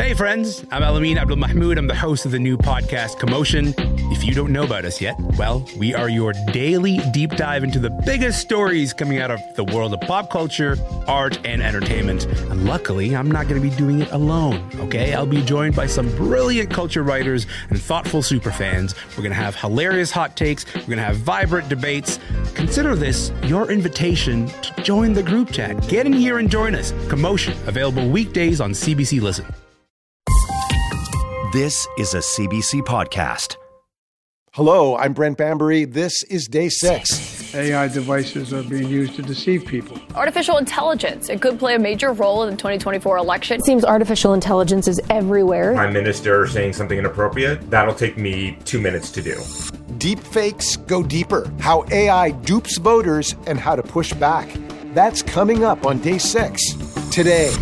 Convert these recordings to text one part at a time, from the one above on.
Hey, friends, I'm Elamin Abdelmahmoud. I'm the host of the new podcast, Commotion. If you don't know about us yet, well, we are your daily deep dive into the biggest stories coming out of the world of pop culture, art, and entertainment. And luckily, I'm not going to be doing it alone, okay? I'll be joined by some brilliant culture writers and thoughtful superfans. We're going to have hilarious hot takes, we're going to have vibrant debates. Consider this your invitation to join the group chat. Get in here and join us. Commotion, available weekdays on CBC Listen. This is a CBC podcast. Hello, I'm Brent Bambury. This is day six. AI devices are being used to deceive people. Artificial intelligence. It could play a major role in the 2024 election. It seems artificial intelligence is everywhere. Prime Minister saying something inappropriate, that'll take me two minutes to do. Deep fakes go deeper. How AI dupes voters and how to push back. That's coming up on day six. Today,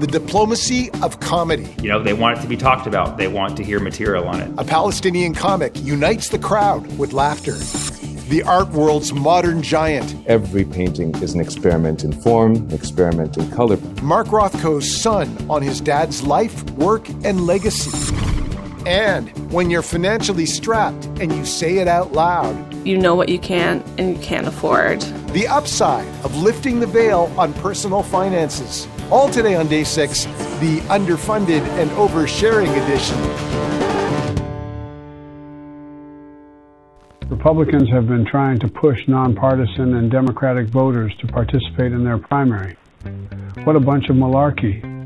the diplomacy of comedy. You know, they want it to be talked about, they want to hear material on it. A Palestinian comic unites the crowd with laughter. The art world's modern giant. Every painting is an experiment in form, experiment in color. Mark Rothko's son on his dad's life, work, and legacy. And when you're financially strapped and you say it out loud, you know what you can and you can't afford. The upside of lifting the veil on personal finances. All today on day six, the underfunded and oversharing edition. Republicans have been trying to push nonpartisan and Democratic voters to participate in their primary. What a bunch of malarkey.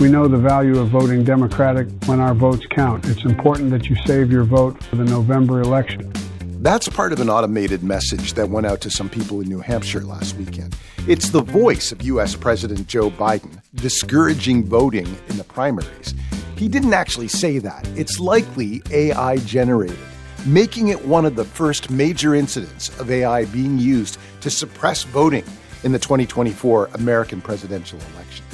We know the value of voting Democratic when our votes count. It's important that you save your vote for the November election. That's part of an automated message that went out to some people in New Hampshire last weekend. It's the voice of U.S. President Joe Biden discouraging voting in the primaries. He didn't actually say that. It's likely AI generated, making it one of the first major incidents of AI being used to suppress voting in the 2024 American presidential election.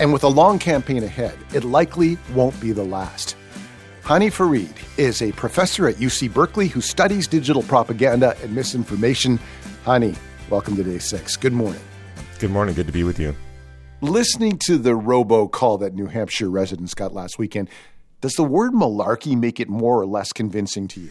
And with a long campaign ahead, it likely won't be the last. Hany Farid is a professor at UC Berkeley who studies digital propaganda and misinformation. Hany, welcome to day six. Good morning. Good morning. Good to be with you. Listening to the robo call that New Hampshire residents got last weekend, does the word malarkey make it more or less convincing to you?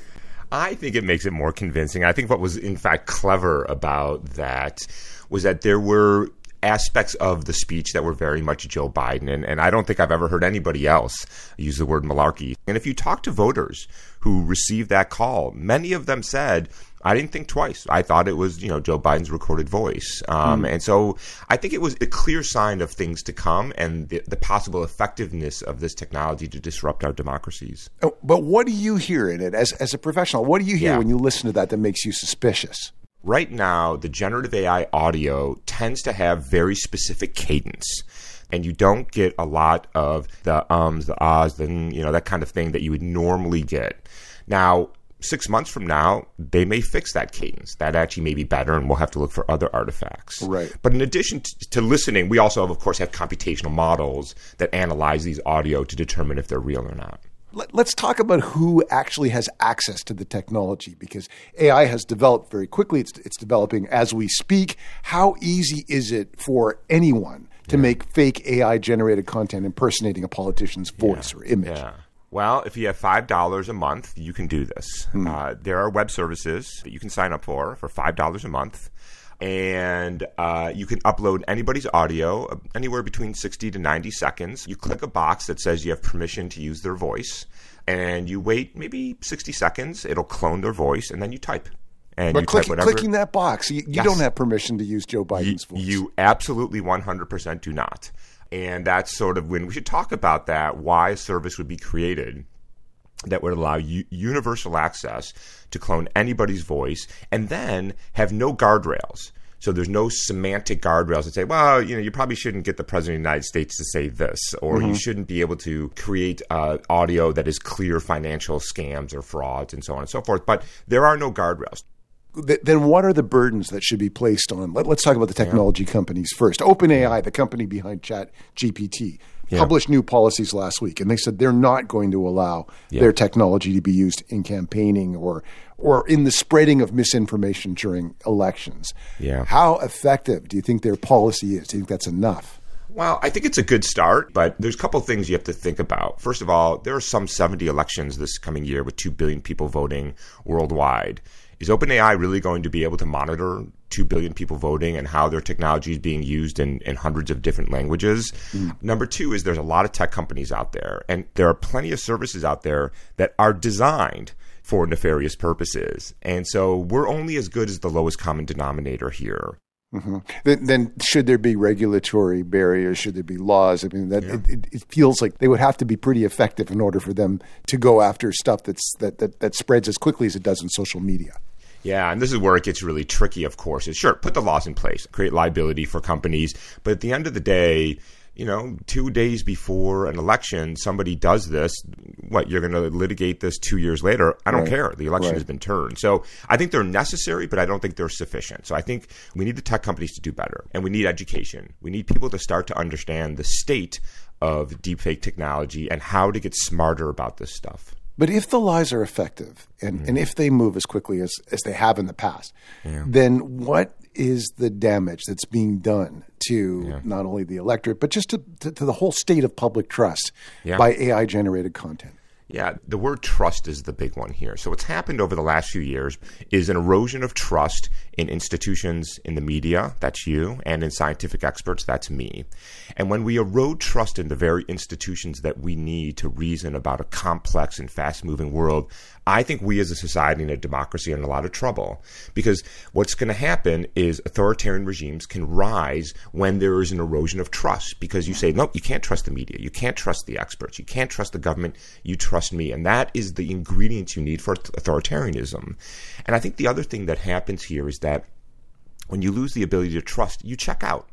I think it makes it more convincing. I think what was, in fact, clever about that was that there were aspects of the speech that were very much Joe Biden. And, and I don't think I've ever heard anybody else use the word malarkey. And if you talk to voters who received that call, many of them said, I didn't think twice. I thought it was, you know, Joe Biden's recorded voice. Um, mm. And so I think it was a clear sign of things to come and the, the, possible effectiveness of this technology to disrupt our democracies. Oh, but what do you hear in it as, as a professional? What do you hear yeah. when you listen to that that makes you suspicious? Right now, the generative AI audio tends to have very specific cadence. And you don't get a lot of the ums, the ahs, the, you know, that kind of thing that you would normally get. Now, six months from now, they may fix that cadence. That actually may be better, and we'll have to look for other artifacts. Right. But in addition to, to listening, we also, have, of course, have computational models that analyze these audio to determine if they're real or not let's talk about who actually has access to the technology because AI has developed very quickly. It's, it's developing as we speak. How easy is it for anyone to yeah. make fake AI generated content impersonating a politician's voice yeah. or image? Yeah. Well, if you have five dollars a month, you can do this. Hmm. Uh, there are web services that you can sign up for for five dollars a month and uh, you can upload anybody's audio uh, anywhere between 60 to 90 seconds. You click a box that says you have permission to use their voice, and you wait maybe 60 seconds. It'll clone their voice, and then you type. And but you click, type whatever. clicking that box, you, you yes. don't have permission to use Joe Biden's you, voice. You absolutely 100% do not. And that's sort of when we should talk about that, why a service would be created that would allow u- universal access to clone anybody's voice and then have no guardrails. So there's no semantic guardrails that say, well, you know, you probably shouldn't get the president of the United States to say this, or mm-hmm. you shouldn't be able to create uh, audio that is clear financial scams or frauds and so on and so forth. But there are no guardrails then what are the burdens that should be placed on? Let, us talk about the technology yeah. companies first. OpenAI, the company behind Chat GPT, yeah. published new policies last week, and they said they're not going to allow yeah. their technology to be used in campaigning or or in the spreading of misinformation during elections. Yeah. How effective do you think their policy is? Do you think that's enough? Well, I think it's a good start, but there's a couple of things you have to think about. First of all, there are some 70 elections this coming year with 2 billion people voting worldwide. Is OpenAI really going to be able to monitor 2 billion people voting and how their technology is being used in, in hundreds of different languages? Mm. Number two is there's a lot of tech companies out there, and there are plenty of services out there that are designed for nefarious purposes. And so we're only as good as the lowest common denominator here. Mm-hmm. Then, then, should there be regulatory barriers? Should there be laws? I mean, that yeah. it, it, feels like they would have to be pretty effective in order for them to go after stuff that's that, that that spreads as quickly as it does in social media. Yeah, and this is where it gets really tricky. Of course, is sure put the laws in place, create liability for companies, but at the end of the day, you know, two days before an election, somebody does this, what, you're going to litigate this two years later? I don't right. care. The election right. has been turned. So I think they're necessary, but I don't think they're sufficient. So I think we need the tech companies to do better, and we need education. We need people to start to understand the state of deepfake technology and how to get smarter about this stuff. But if the lies are effective and, mm. and if they move as quickly as, as they have in the past, yeah. then what is the damage that's being done to yeah. not only the electorate, but just to, to, to, the whole state of public trust yeah. by AI generated content? Yeah, the word trust is the big one here. So, what's happened over the last few years is an erosion of trust in institutions in the media, that's you, and in scientific experts, that's me. And when we erode trust in the very institutions that we need to reason about a complex and fast moving world, I think we as a society and a democracy are in a lot of trouble. Because what's going to happen is authoritarian regimes can rise when there is an erosion of trust. Because you say, no, you can't trust the media, you can't trust the experts, you can't trust the government, you trust me. And that is the ingredients you need for authoritarianism. And I think the other thing that happens here is that when you lose the ability to trust, you check out.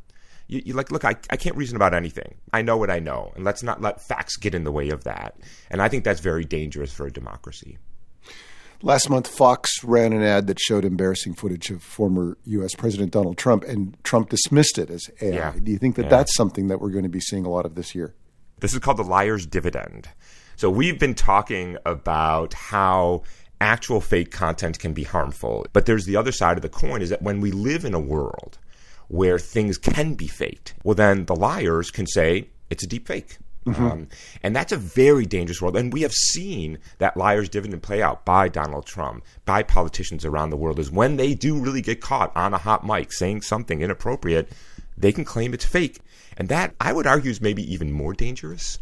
You, you like, look, I, I can't reason about anything. I know what I know, and let's not let facts get in the way of that. And I think that's very dangerous for a democracy. Last month, Fox ran an ad that showed embarrassing footage of former U.S. President Donald Trump, and Trump dismissed it as AI. Yeah. Do you think that yeah. that's something that we're going to be seeing a lot of this year? This is called the liar's dividend. So we've been talking about how actual fake content can be harmful. But there's the other side of the coin is that when we live in a world where things can be faked, well, then the liars can say it's a deep fake. Mm-hmm. Um, and that's a very dangerous world. And we have seen that liar's dividend play out by Donald Trump, by politicians around the world, is when they do really get caught on a hot mic saying something inappropriate, they can claim it's fake. And that, I would argue, is maybe even more dangerous.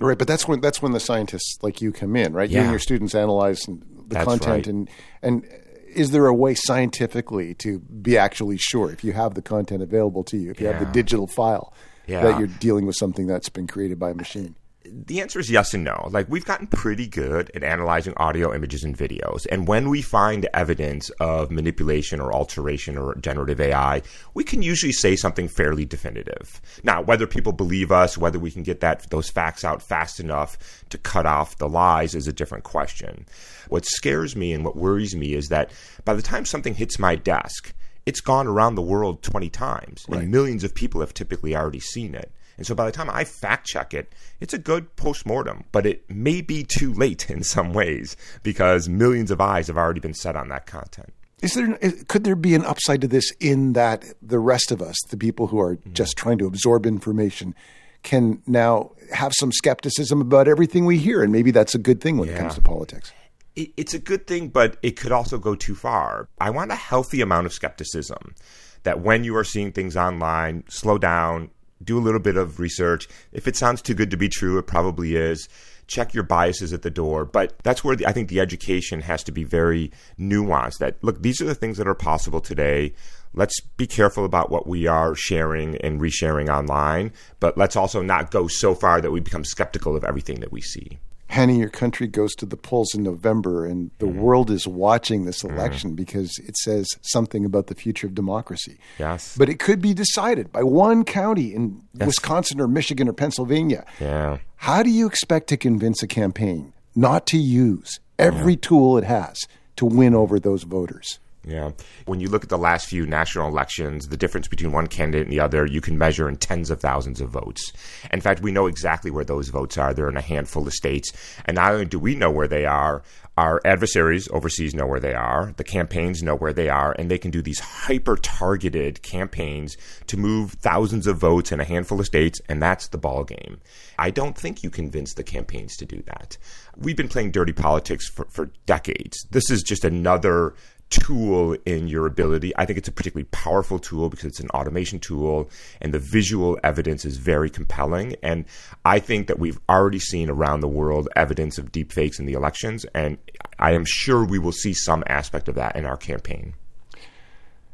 Right, but that's when that's when the scientists like you come in, right? Yeah. You and your students analyze the that's content, right. and and is there a way scientifically to be actually sure if you have the content available to you, if you yeah. have the digital file, yeah. that you're dealing with something that's been created by a machine? The answer is yes and no. Like we've gotten pretty good at analyzing audio, images, and videos. And when we find evidence of manipulation or alteration or generative AI, we can usually say something fairly definitive. Now, whether people believe us, whether we can get that those facts out fast enough to cut off the lies is a different question. What scares me and what worries me is that by the time something hits my desk, it's gone around the world 20 times, right. and millions of people have typically already seen it. And so by the time I fact check it, it's a good postmortem, but it may be too late in some ways because millions of eyes have already been set on that content. Is there could there be an upside to this in that the rest of us, the people who are mm-hmm. just trying to absorb information, can now have some skepticism about everything we hear, and maybe that's a good thing when yeah. it comes to politics. It's a good thing, but it could also go too far. I want a healthy amount of skepticism that when you are seeing things online, slow down, do a little bit of research. If it sounds too good to be true, it probably is. Check your biases at the door. But that's where the, I think the education has to be very nuanced. That, look, these are the things that are possible today. Let's be careful about what we are sharing and resharing online, but let's also not go so far that we become skeptical of everything that we see. Hany, your country goes to the polls in November, and the mm. world is watching this mm-hmm. election mm. because it says something about the future of democracy. Yes. But it could be decided by one county in yes. Wisconsin or Michigan or Pennsylvania. Yeah. How do you expect to convince a campaign not to use every yeah. tool it has to win over those voters? Yeah. When you look at the last few national elections, the difference between one candidate and the other, you can measure in tens of thousands of votes. In fact, we know exactly where those votes are. They're in a handful of states. And not only do we know where they are, our adversaries overseas know where they are, the campaigns know where they are, and they can do these hyper targeted campaigns to move thousands of votes in a handful of states, and that's the ball game. I don't think you convince the campaigns to do that. We've been playing dirty politics for, for decades. This is just another tool in your ability. I think it's a particularly powerful tool because it's an automation tool and the visual evidence is very compelling. And I think that we've already seen around the world evidence of deepfakes in the elections. And I am sure we will see some aspect of that in our campaign.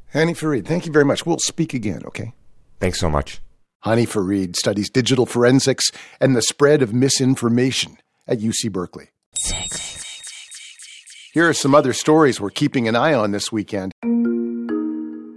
Hany Farid, thank you very much. We'll speak again, okay? Thanks so much. Hany Farid studies digital forensics and the spread of misinformation at UC Berkeley. Here are some other stories we're keeping an eye on this weekend.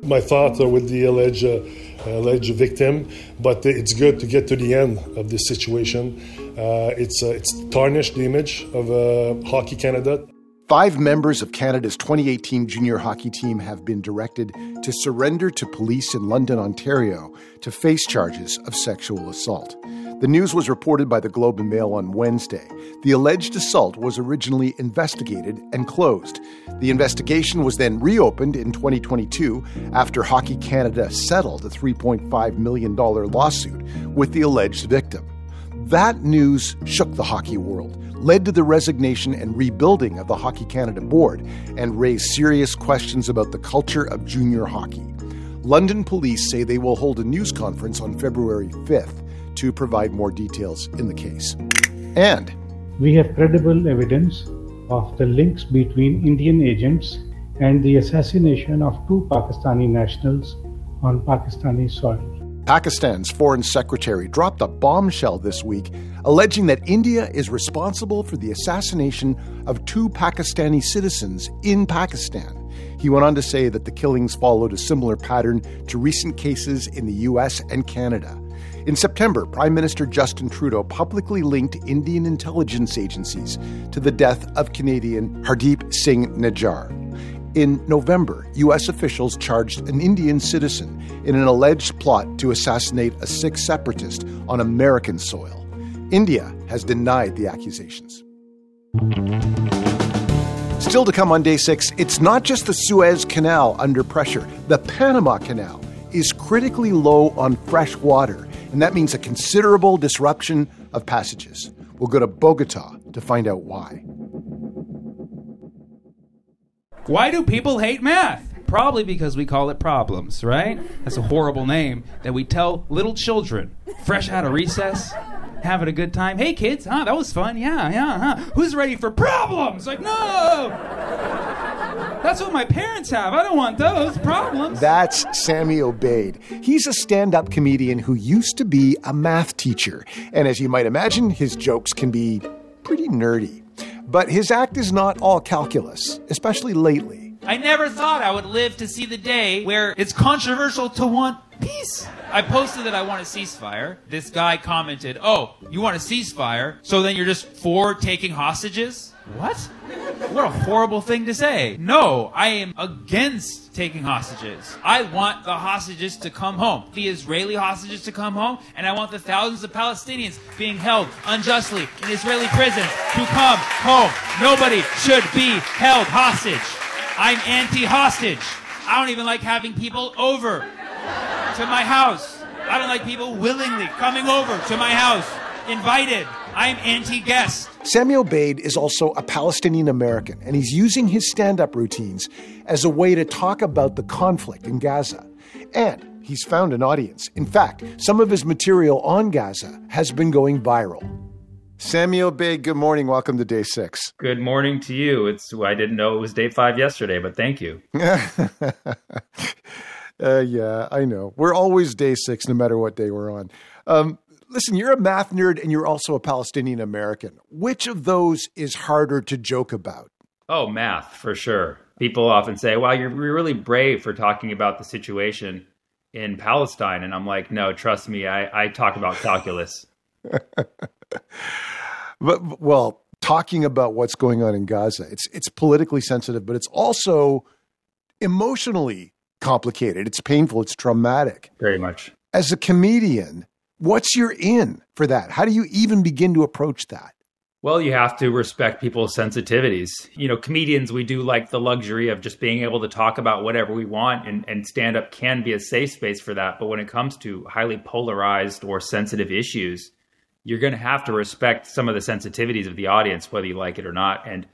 My thoughts are with the alleged, uh, alleged victim, but it's good to get to the end of this situation. Uh, it's, uh, it's tarnished the image of uh, Hockey Canada. Five members of Canada's 2018 junior hockey team have been directed to surrender to police in London, Ontario, to face charges of sexual assault. The news was reported by the Globe and Mail on Wednesday. The alleged assault was originally investigated and closed. The investigation was then reopened in 2022 after Hockey Canada settled a $3.5 million lawsuit with the alleged victim. That news shook the hockey world, led to the resignation and rebuilding of the Hockey Canada board, and raised serious questions about the culture of junior hockey. London police say they will hold a news conference on February 5th to provide more details in the case. And we have credible evidence of the links between Indian agents and the assassination of two Pakistani nationals on Pakistani soil. Pakistan's foreign secretary dropped a bombshell this week alleging that India is responsible for the assassination of two Pakistani citizens in Pakistan. He went on to say that the killings followed a similar pattern to recent cases in the US and Canada. In September, Prime Minister Justin Trudeau publicly linked Indian intelligence agencies to the death of Canadian Hardeep Singh Nijjar. In November, U.S. officials charged an Indian citizen in an alleged plot to assassinate a Sikh separatist on American soil. India has denied the accusations. Still to come on day six, it's not just the Suez Canal under pressure. The Panama Canal is critically low on fresh water and that means a considerable disruption of passages. We'll go to Bogota to find out why. Why do people hate math? Probably because we call it problems, right? That's a horrible name that we tell little children fresh out of recess, having a good time. Hey kids, huh? That was fun. Yeah, yeah, huh? Who's ready for problems? Like, no! That's what my parents have. I don't want those problems. That's Sammy Obeid. He's a stand up comedian who used to be a math teacher. And as you might imagine, his jokes can be pretty nerdy. But his act is not all calculus, especially lately. I never thought I would live to see the day where it's controversial to want peace. I posted that I want a ceasefire. This guy commented, Oh, you want a ceasefire? So then you're just for taking hostages? What? What a horrible thing to say. No, I am against taking hostages. I want the hostages to come home, the Israeli hostages to come home, and I want the thousands of Palestinians being held unjustly in Israeli prisons to come home. Nobody should be held hostage. I'm anti hostage. I don't even like having people over to my house. I don't like people willingly coming over to my house, invited. I'm anti guest. Samuel Obeid is also a Palestinian American, and he's using his stand up routines as a way to talk about the conflict in Gaza. And he's found an audience. In fact, some of his material on Gaza has been going viral. Samuel Obeid, good morning. Welcome to day six. Good morning to you. It's I didn't know it was day five yesterday, but thank you. uh, yeah, I know. We're always day six, no matter what day we're on. Um, listen, you're a math nerd and you're also a Palestinian American. Which of those is harder to joke about? Oh, math, for sure. People often say, wow, you're really brave for talking about the situation in Palestine. And I'm like, no, trust me, I, I talk about calculus. but, well, talking about what's going on in Gaza, it's, it's politically sensitive, but it's also emotionally complicated. It's painful. It's traumatic. Very much. As a comedian, what's your in for that? How do you even begin to approach that? Well, you have to respect people's sensitivities. You know, comedians, we do like the luxury of just being able to talk about whatever we want, and, and stand up can be a safe space for that. But when it comes to highly polarized or sensitive issues, you're going to have to respect some of the sensitivities of the audience, whether you like it or not. And,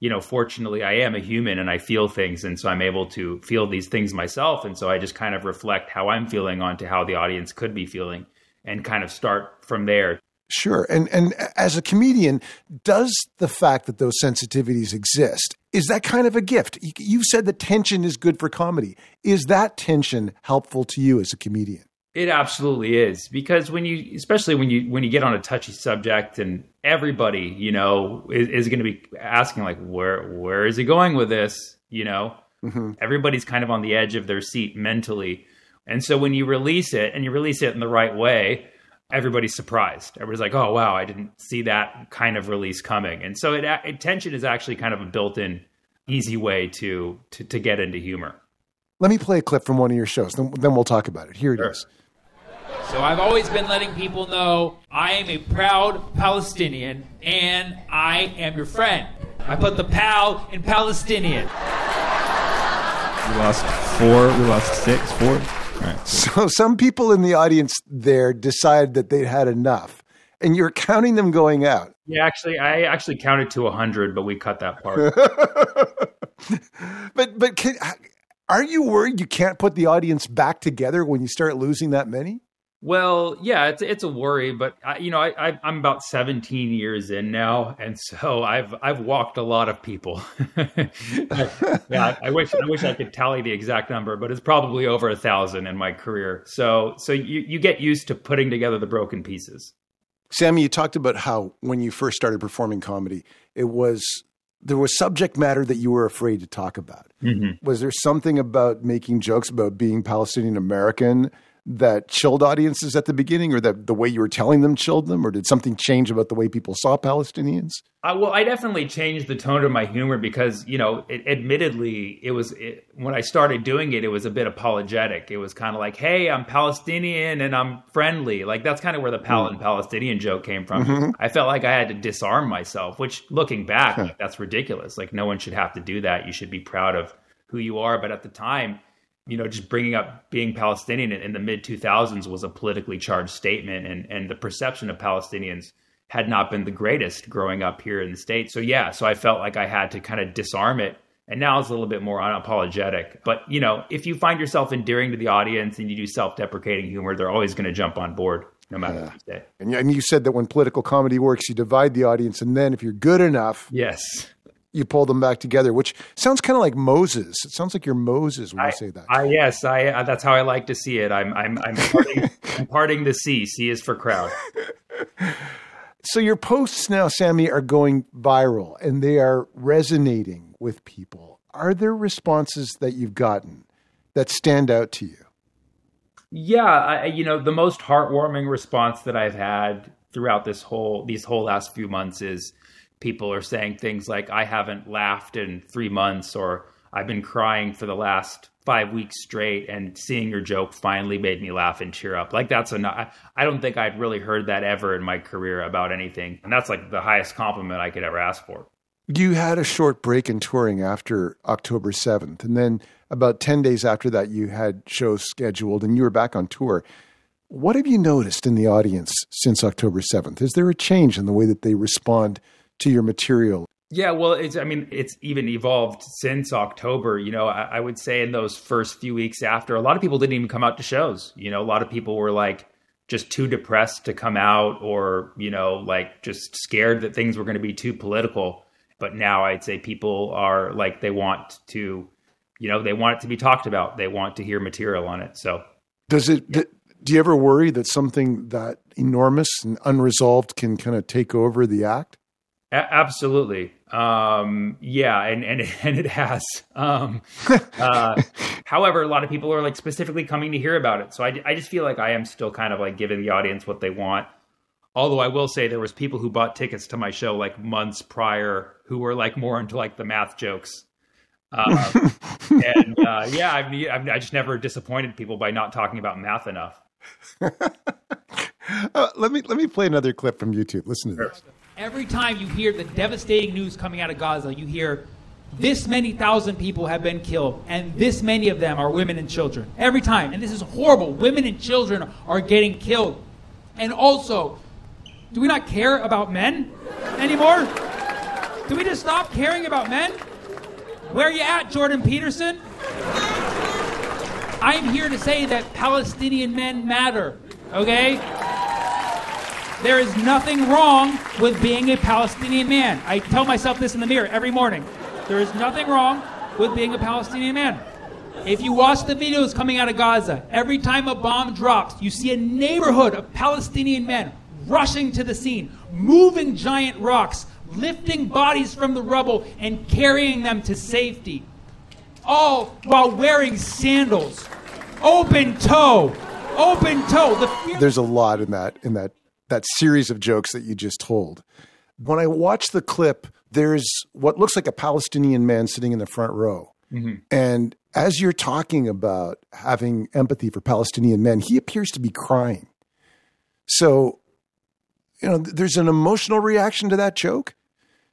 you know, fortunately, I am a human and I feel things. And so I'm able to feel these things myself. And so I just kind of reflect how I'm feeling onto how the audience could be feeling and kind of start from there. Sure. And and as a comedian, does the fact that those sensitivities exist is that kind of a gift? You said that tension is good for comedy. Is that tension helpful to you as a comedian? It absolutely is because when you, especially when you when you get on a touchy subject, and everybody you know is, is going to be asking like, where where is he going with this? You know, mm-hmm. everybody's kind of on the edge of their seat mentally, and so when you release it and you release it in the right way, everybody's surprised. Everybody's like, "Oh wow, I didn't see that kind of release coming." And so it, it tension is actually kind of a built-in, easy way to to, to get into humor. Let me play a clip from one of your shows, then, then we'll talk about it. Here it sure. is. So I've always been letting people know I am a proud Palestinian and I am your friend. I put the pal in Palestinian. We lost four. We lost six, four. Right. So some people in the audience there decided that they'd had enough, and you're counting them going out. Yeah, actually, I actually counted to hundred, but we cut that part. but but can, are you worried you can't put the audience back together when you start losing that many? Well, yeah, it's it's a worry, but I, you know, I, I am about 17 years in now, and so I've I've walked a lot of people. yeah, I wish I wish I could tally the exact number, but it's probably over a thousand in my career. So so you you get used to putting together the broken pieces. Sammy, you talked about how when you first started performing comedy, it was there was subject matter that you were afraid to talk about. Mm-hmm. Was there something about making jokes about being Palestinian American? That chilled audiences at the beginning, or that the way you were telling them chilled them, or did something change about the way people saw Palestinians? Uh, well, I definitely changed the tone of my humor because, you know, it, admittedly, it was it, when I started doing it, it was a bit apologetic. It was kind of like, "Hey, I'm Palestinian and I'm friendly." Like that's kind of where the Pal mm. Palestinian joke came from. Mm-hmm. I felt like I had to disarm myself, which, looking back, like, that's ridiculous. Like no one should have to do that. You should be proud of who you are. But at the time you know, just bringing up being Palestinian in, the mid 2000s was a politically charged statement, and and the perception of Palestinians had not been the greatest growing up here in the states. So yeah, so I felt like I had to kind of disarm it, and now it's a little bit more unapologetic. But you know, if you find yourself endearing to the audience and you do self-deprecating humor, they're always going to jump on board. No matter yeah. what you say. And, and you said that when political comedy works, you divide the audience, and then if you're good enough, yes, you pull them back together, which sounds kind of like Moses. It sounds like you're Moses when I, you say that. I, yes, I, uh, that's how I like to see it. I'm, I'm, I'm parting, I'm parting the sea. C is for crowd. so your posts now, Sammy, are going viral and they are resonating with people. Are there responses that you've gotten that stand out to you? Yeah, I, you know, the most heartwarming response that I've had throughout this whole these whole last few months is people are saying things like, I haven't laughed in three months, or I've been crying for the last five weeks straight, and seeing your joke finally made me laugh and cheer up. Like, that's enough. I don't think I'd really heard that ever in my career about anything. And that's like the highest compliment I could ever ask for. You had a short break in touring after October 7th. And then about 10 days after that, you had shows scheduled and you were back on tour. What have you noticed in the audience since October 7th? Is there a change in the way that they respond to your material? Yeah, well, it's, I mean, it's even evolved since October. You know, I, I, would say in those first few weeks after, a lot of people didn't even come out to shows. You know, a lot of people were like just too depressed to come out or, you know, like just scared that things were going to be too political. But now I'd say people are like, they want to, you know, they want it to be talked about. They want to hear material on it. So, does it, yeah. do you ever worry that something that enormous and unresolved can kind of take over the act? A- absolutely. Um, yeah, and and and it has. Um, uh, however, a lot of people are like specifically coming to hear about it, so I I just feel like I am still kind of like giving the audience what they want. Although I will say there was people who bought tickets to my show like months prior who were like more into like the math jokes. Uh, and uh, yeah, I've, I've, I just never disappointed people by not talking about math enough. uh, let me let me play another clip from YouTube. Listen to sure. this. Every time you hear the devastating news coming out of Gaza, you hear this many thousand people have been killed, and this many of them are women and children. Every time, and this is horrible. Women and children are getting killed, and also, do we not care about men anymore? Do we just stop caring about men? Where are you at, Jordan Peterson? I'm here to say that Palestinian men matter, okay? There is nothing wrong with being a Palestinian man. I tell myself this in the mirror every morning. There is nothing wrong with being a Palestinian man. If you watch the videos coming out of Gaza, every time a bomb drops, you see a neighborhood of Palestinian men rushing to the scene, moving giant rocks, lifting bodies from the rubble and carrying them to safety. All while wearing sandals. Open toe. Open toe. The fear- There's a lot in that in that that series of jokes that you just told. When I watch the clip, there's what looks like a Palestinian man sitting in the front row. Mm-hmm. And as you're talking about having empathy for Palestinian men, he appears to be crying. So, you know, there's an emotional reaction to that joke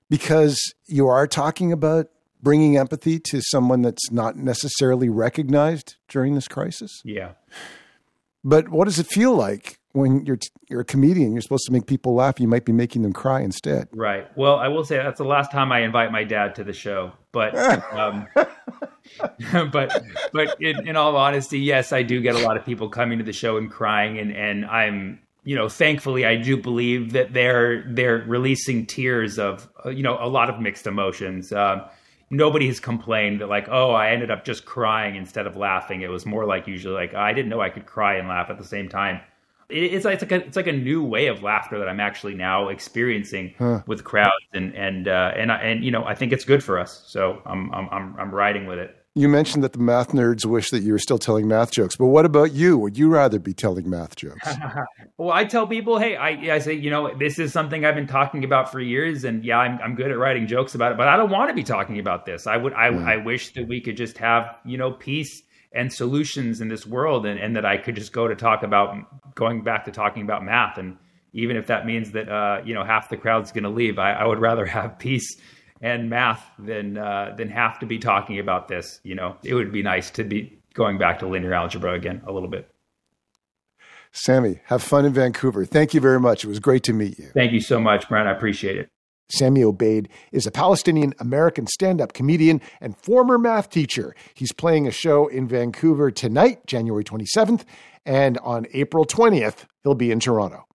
because you are talking about bringing empathy to someone that's not necessarily recognized during this crisis. Yeah. But what does it feel like when you're you're a comedian? You're supposed to make people laugh. You might be making them cry instead. Right. Well, I will say that's the last time I invite my dad to the show. But um, but but in, in all honesty, yes, I do get a lot of people coming to the show and crying, and and I'm you know, thankfully, I do believe that they're they're releasing tears of you know a lot of mixed emotions. Um, nobody has complained that like, oh, I ended up just crying instead of laughing. It was more like usually like I didn't know I could cry and laugh at the same time. It, it's it's like a, it's like a new way of laughter that I'm actually now experiencing huh. with crowds and and uh, and and you know I think it's good for us. So I'm I'm I'm riding with it. You mentioned that the math nerds wish that you were still telling math jokes, but what about you? Would you rather be telling math jokes? well, I tell people, hey, I, I say, you know, this is something I've been talking about for years, and yeah, I'm, I'm good at writing jokes about it, but I don't want to be talking about this. I would, I, mm. I wish that we could just have, you know, peace and solutions in this world, and, and that I could just go to talk about going back to talking about math, and even if that means that, uh, you know, half the crowd's going to leave, I, I would rather have peace and math than uh, than have to be talking about this. You know, it would be nice to be going back to linear algebra again a little bit. Sammy, have fun in Vancouver. Thank you very much. It was great to meet you. Thank you so much, Brent. I appreciate it. Sammy Obeid is a Palestinian American stand up comedian and former math teacher. He's playing a show in Vancouver tonight, January 27th, and on April 20th, he'll be in Toronto.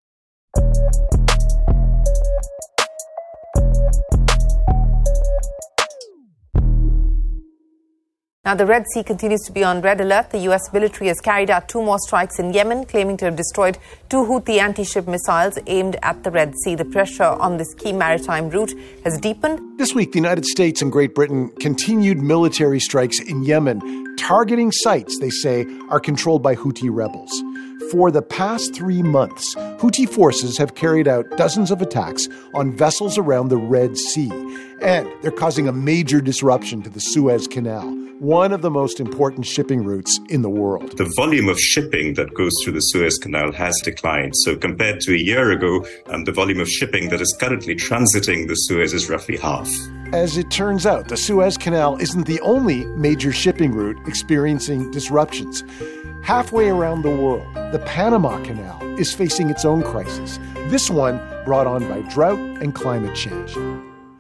Now, the Red Sea continues to be on red alert. The U.S. military has carried out two more strikes in Yemen, claiming to have destroyed two Houthi anti ship missiles aimed at the Red Sea. The pressure on this key maritime route has deepened. This week, the United States and Great Britain continued military strikes in Yemen, targeting sites they say are controlled by Houthi rebels. For the past three months, Houthi forces have carried out dozens of attacks on vessels around the Red Sea, and they're causing a major disruption to the Suez Canal one of the most important shipping routes in the world. The volume of shipping that goes through the Suez Canal has declined. So, compared to a year ago, um, the volume of shipping that is currently transiting the Suez is roughly half. As it turns out, the Suez Canal isn't the only major shipping route experiencing disruptions. Halfway around the world, the Panama Canal is facing its own crisis, this one brought on by drought and climate change.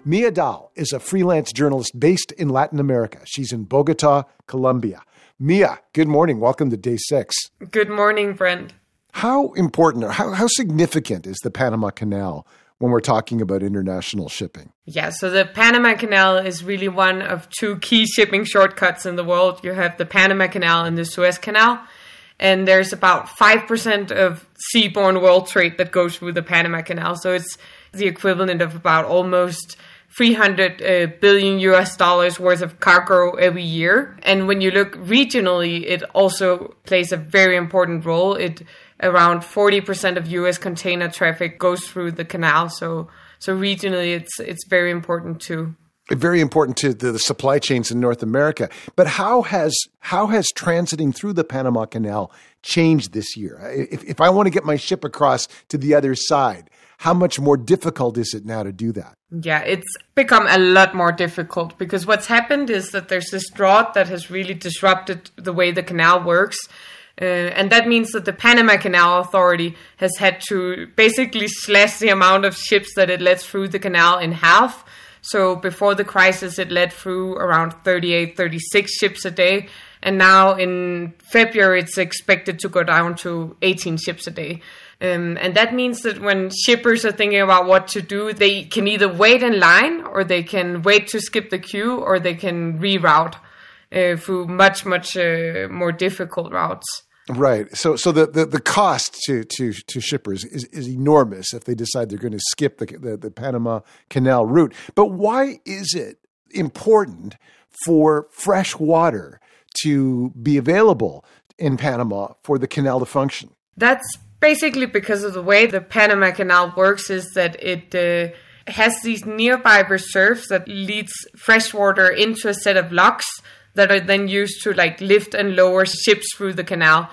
Mia Dahl is a freelance journalist based in Latin America. She's in Bogota, Colombia. Mia, good morning. Welcome to day six. Good morning, Brent. How important or how, how significant is the Panama Canal when we're talking about international shipping? Yeah, so the Panama Canal is really one of two key shipping shortcuts in the world. You have the Panama Canal and the Suez Canal. And there's about 5% of seaborne world trade that goes through the Panama Canal. So it's the equivalent of about almost 300 uh, billion US dollars worth of cargo every year. And when you look regionally, it also plays a very important role. It around 40% of US container traffic goes through the canal. So so regionally it's it's very important too. very important to the, the, supply chains in North America. But how has how has transiting through the Panama Canal changed this year? If, if I want to get my ship across to the other side, how much more difficult is it now to do that? Yeah, it's become a lot more difficult because what's happened is that there's this drought that has really disrupted the way the canal works. Uh, and that means that the Panama Canal Authority has had to basically slash the amount of ships that it lets through the canal in half. So before the crisis, it let through around 38, 36 ships a day. And now in February, it's expected to go down to 18 ships a day. Um, and that means that when shippers are thinking about what to do, they can either wait in line or they can wait to skip the queue or they can reroute uh, through much, much uh, more difficult routes. Right. So, so the, the, the, cost to, to, to shippers is, is enormous if they decide they're going to skip the, the, the Panama Canal route. But why is it important for fresh water to be available in Panama for the canal to function? That's basically because of the way the Panama Canal works is that it uh, has these nearby reserves that leads fresh water into a set of locks that are then used to like lift and lower ships through the canal.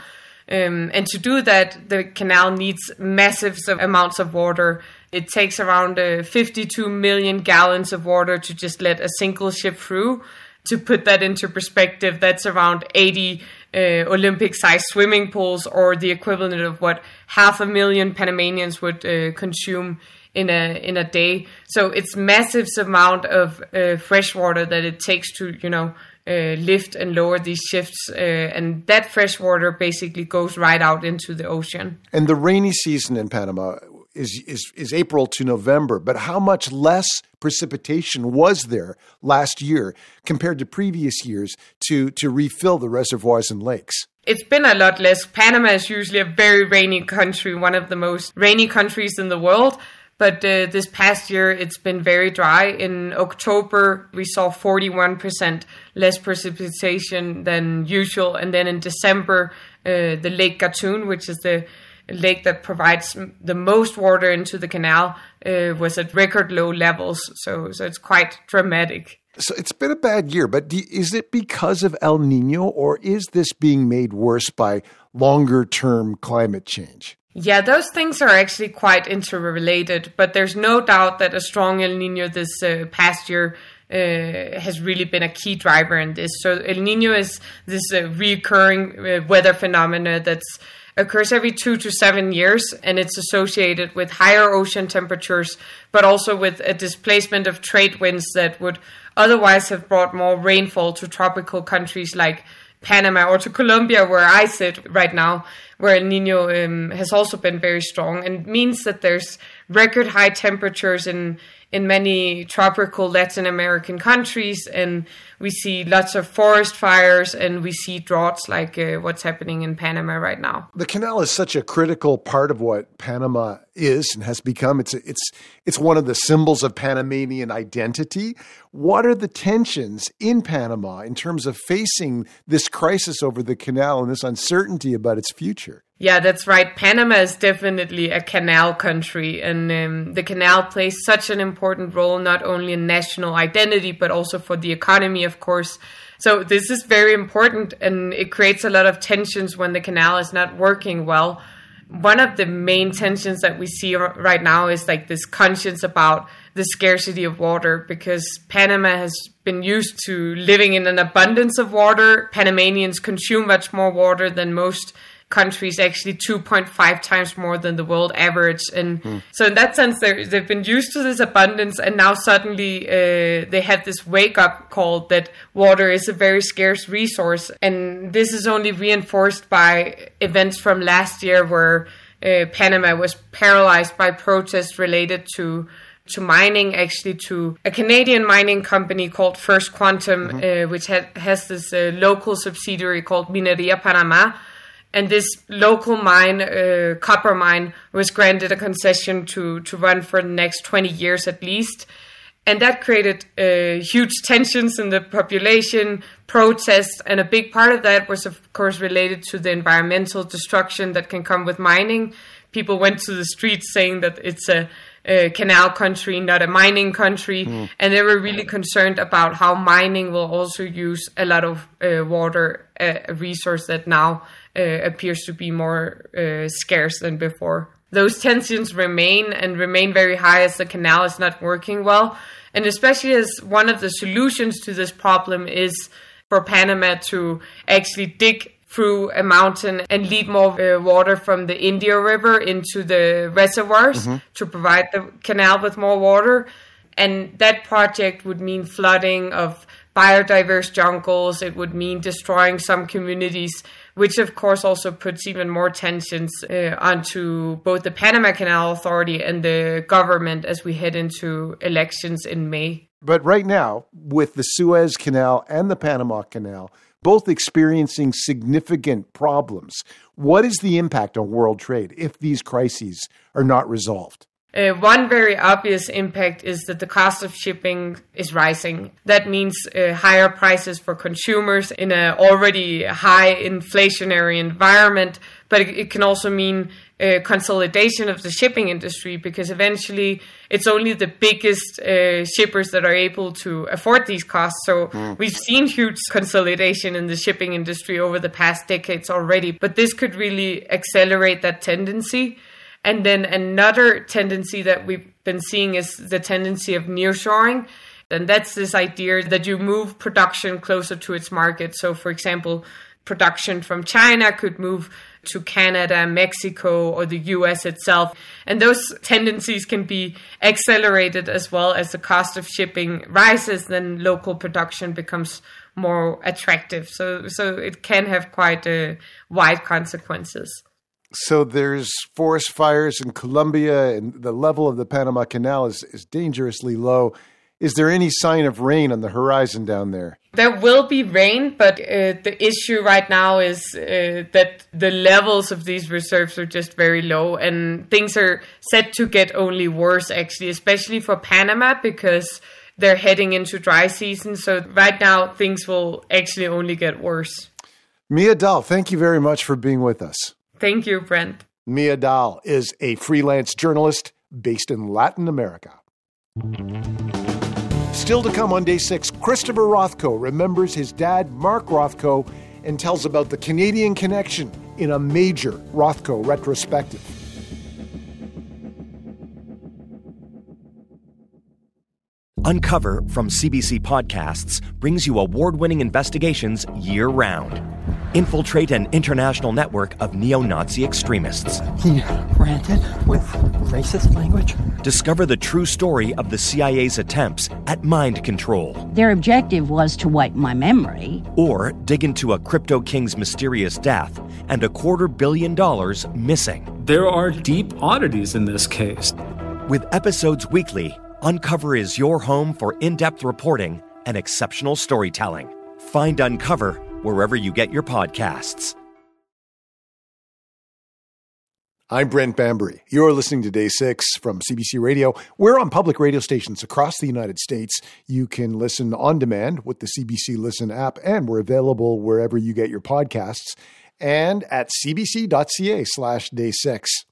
Um, and to do that, the canal needs massive amounts of water. It takes around uh, 52 million gallons of water to just let a single ship through. To put that into perspective, that's around 80 uh, Olympic sized swimming pools, or the equivalent of what half a million Panamanians would uh, consume in a in a day. So it's massive amount of uh, fresh water that it takes to you know uh, lift and lower these shifts, uh, and that fresh water basically goes right out into the ocean. And the rainy season in Panama is is is April to November, but how much less precipitation was there last year compared to previous years to to refill the reservoirs and lakes? It's been a lot less. Panama is usually a very rainy country, one of the most rainy countries in the world. But uh, this past year, it's been very dry. In October, we saw 41% less precipitation than usual. And then in December, uh, the Lake Gatun, which is the lake that provides the most water into the canal, uh, was at record low levels. So, so it's quite dramatic. So it's been a bad year, but do, is it because of El Nino or is this being made worse by longer term climate change? Yeah, those things are actually quite interrelated, but there's no doubt that a strong El Nino this uh, past year uh, has really been a key driver in this. So El Nino is this uh, recurring uh, weather phenomena that's occurs every two to seven years, and it's associated with higher ocean temperatures, but also with a displacement of trade winds that would otherwise have brought more rainfall to tropical countries like Panama or to Colombia, where I sit right now, where El Nino um, has also been very strong, and means that there's record high temperatures in in many tropical Latin American countries, and we see lots of forest fires and we see droughts like uh, what's happening in Panama right now. The canal is such a critical part of what Panama is and has become. It's it's it's one of the symbols of Panamanian identity. What are the tensions in Panama in terms of facing this crisis over the canal and this uncertainty about its future? Yeah, that's right. Panama is definitely a canal country, and um, the canal plays such an important role not only in national identity but also for the economy, of course. So this is very important, and it creates a lot of tensions when the canal is not working well. One of the main tensions that we see right now is like this conscience about the scarcity of water because Panama has been used to living in an abundance of water. Panamanians consume much more water than most countries actually 2.5 times more than the world average and mm. so in that sense they've been used to this abundance and now suddenly uh, they have this wake up call that water is a very scarce resource and this is only reinforced by events from last year where uh, Panama was paralyzed by protests related to to mining, actually to a Canadian mining company called First Quantum, mm-hmm. uh, which had, has this uh, local subsidiary called Minería Panamá, and this local mine, uh, copper mine, was granted a concession to to run for the next 20 years at least, and that created uh, huge tensions in the population, protests, and a big part of that was, of course, related to the environmental destruction that can come with mining. People went to the streets saying that it's a a canal country, not a mining country. Mm. And they were really concerned about how mining will also use a lot of uh, water, a, a resource that now uh, appears to be more uh, scarce than before. Those tensions remain and remain very high as the canal is not working well. And especially as one of the solutions to this problem is for Panama to actually dig through a mountain and lead more uh, water from the Indio River into the reservoirs Mhm. to provide the canal with more water. And that project would mean flooding of biodiverse jungles. It would mean destroying some communities, which of course also puts even more tensions uh, onto both the Panama Canal Authority and the government as we head into elections in May. But right now, with the Suez Canal and the Panama Canal both experiencing significant problems, what is the impact on world trade if these crises are not resolved? Uh, one very obvious impact is that the cost of shipping is rising. That means uh, higher prices for consumers in an already high inflationary environment, but it, it can also mean uh, consolidation of the shipping industry because eventually it's only the biggest uh, shippers that are able to afford these costs. So Mm. we've seen huge consolidation in the shipping industry over the past decades already, but this could really accelerate that tendency. And then another tendency that we've been seeing is the tendency of nearshoring. And that's this idea that you move production closer to its market. So, for example, production from China could move to Canada, Mexico, or the US itself. And those tendencies can be accelerated as well as the cost of shipping rises, then local production becomes more attractive. So, so it can have quite uh, wide consequences. So there's forest fires in Colombia, and the level of the Panama Canal is, is dangerously low. Is there any sign of rain on the horizon down there? There will be rain, but uh, the issue right now is uh, that the levels of these reserves are just very low, and things are set to get only worse, actually, especially for Panama because they're heading into dry season. So, right now, things will actually only get worse. Mia Dahl, thank you very much for being with us. Thank you, Brent. Mia Dahl is a freelance journalist based in Latin America. Still to come on day six, Christopher Rothko remembers his dad, Mark Rothko, and tells about the Canadian connection in a major Rothko retrospective. Uncover from CBC Podcasts brings you award winning investigations year round. Infiltrate an international network of neo Nazi extremists. He ranted with racist language. Discover the true story of the CIA's attempts at mind control. Their objective was to wipe my memory. Or dig into a crypto king's mysterious death and a quarter billion dollars missing. There are deep oddities in this case. With episodes weekly, Uncover is your home for in depth reporting and exceptional storytelling. Find Uncover wherever you get your podcasts. I'm Brent Bambury. You're listening to Day 6 from CBC Radio. We're on public radio stations across the United States. You can listen on demand with the CBC Listen app, and we're available wherever you get your podcasts and at cbc.ca slash day 6.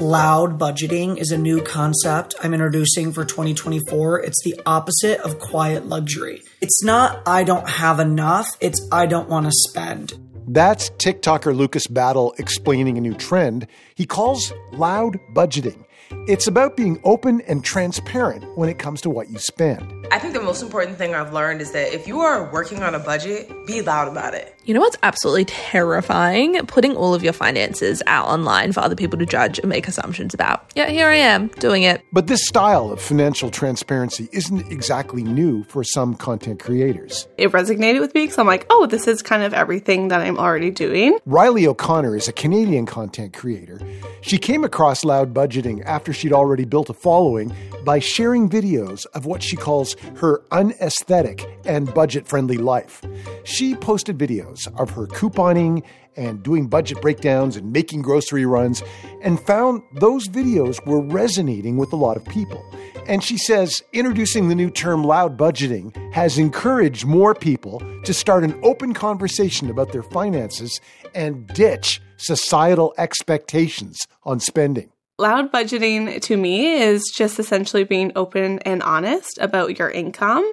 Loud budgeting is a new concept I'm introducing for 2024. It's the opposite of quiet luxury. It's not, I don't have enough, it's, I don't want to spend. That's TikToker Lucas Battle explaining a new trend he calls loud budgeting. It's about being open and transparent when it comes to what you spend. I think the most important thing I've learned is that if you are working on a budget, be loud about it. You know what's absolutely terrifying? Putting all of your finances out online for other people to judge and make assumptions about. Yeah, here I am doing it. But this style of financial transparency isn't exactly new for some content creators. It resonated with me because I'm like, oh, this is kind of everything that I'm already doing. Riley O'Connor is a Canadian content creator. She came across loud budgeting after she'd already built a following by sharing videos of what she calls her unesthetic and budget friendly life. She posted videos of her couponing and doing budget breakdowns and making grocery runs and found those videos were resonating with a lot of people. And she says introducing the new term loud budgeting has encouraged more people to start an open conversation about their finances and ditch societal expectations on spending. Loud budgeting to me is just essentially being open and honest about your income.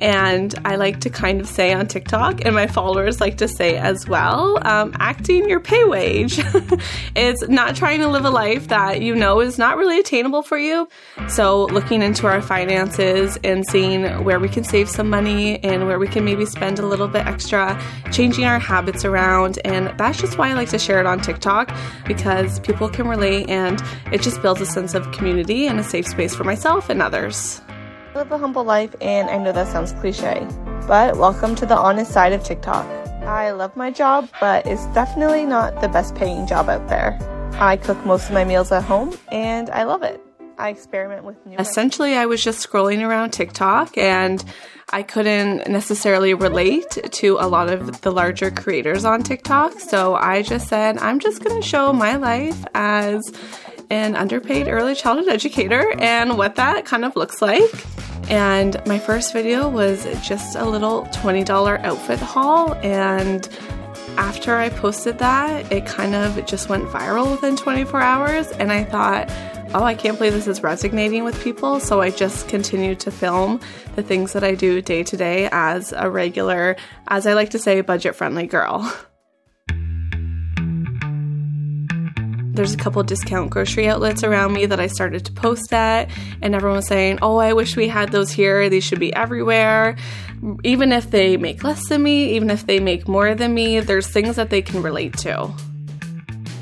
And I like to kind of say on TikTok, and my followers like to say as well, um, acting your pay wage. it's not trying to live a life that you know is not really attainable for you. So, looking into our finances and seeing where we can save some money and where we can maybe spend a little bit extra, changing our habits around. And that's just why I like to share it on TikTok because people can relate and it just builds a sense of community and a safe space for myself and others. Live a humble life, and I know that sounds cliche, but welcome to the honest side of TikTok. I love my job, but it's definitely not the best paying job out there. I cook most of my meals at home, and I love it. I experiment with new. Essentially, I was just scrolling around TikTok and I couldn't necessarily relate to a lot of the larger creators on TikTok. So I just said, I'm just going to show my life as an underpaid early childhood educator and what that kind of looks like. And my first video was just a little $20 outfit haul. And after I posted that, it kind of just went viral within 24 hours. And I thought, oh, I can't believe this is resonating with people. So I just continued to film the things that I do day to day as a regular, as I like to say, budget friendly girl. There's a couple discount grocery outlets around me that I started to post at, and everyone was saying, Oh, I wish we had those here. These should be everywhere. Even if they make less than me, even if they make more than me, there's things that they can relate to.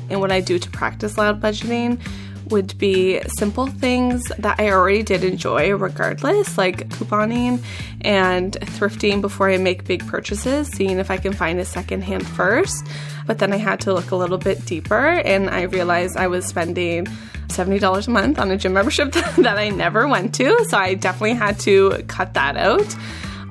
And what I do to practice loud budgeting would be simple things that I already did enjoy regardless, like couponing and thrifting before I make big purchases, seeing if I can find a secondhand first. But then I had to look a little bit deeper and I realized I was spending $70 a month on a gym membership that I never went to. So I definitely had to cut that out.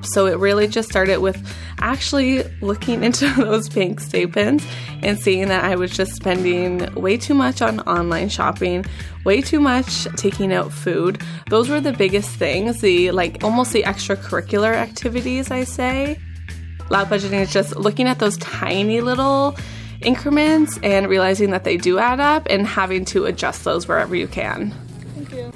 So it really just started with actually looking into those bank statements and seeing that I was just spending way too much on online shopping, way too much taking out food. Those were the biggest things, the like almost the extracurricular activities, I say. Loud budgeting is just looking at those tiny little increments and realizing that they do add up and having to adjust those wherever you can. Thank you.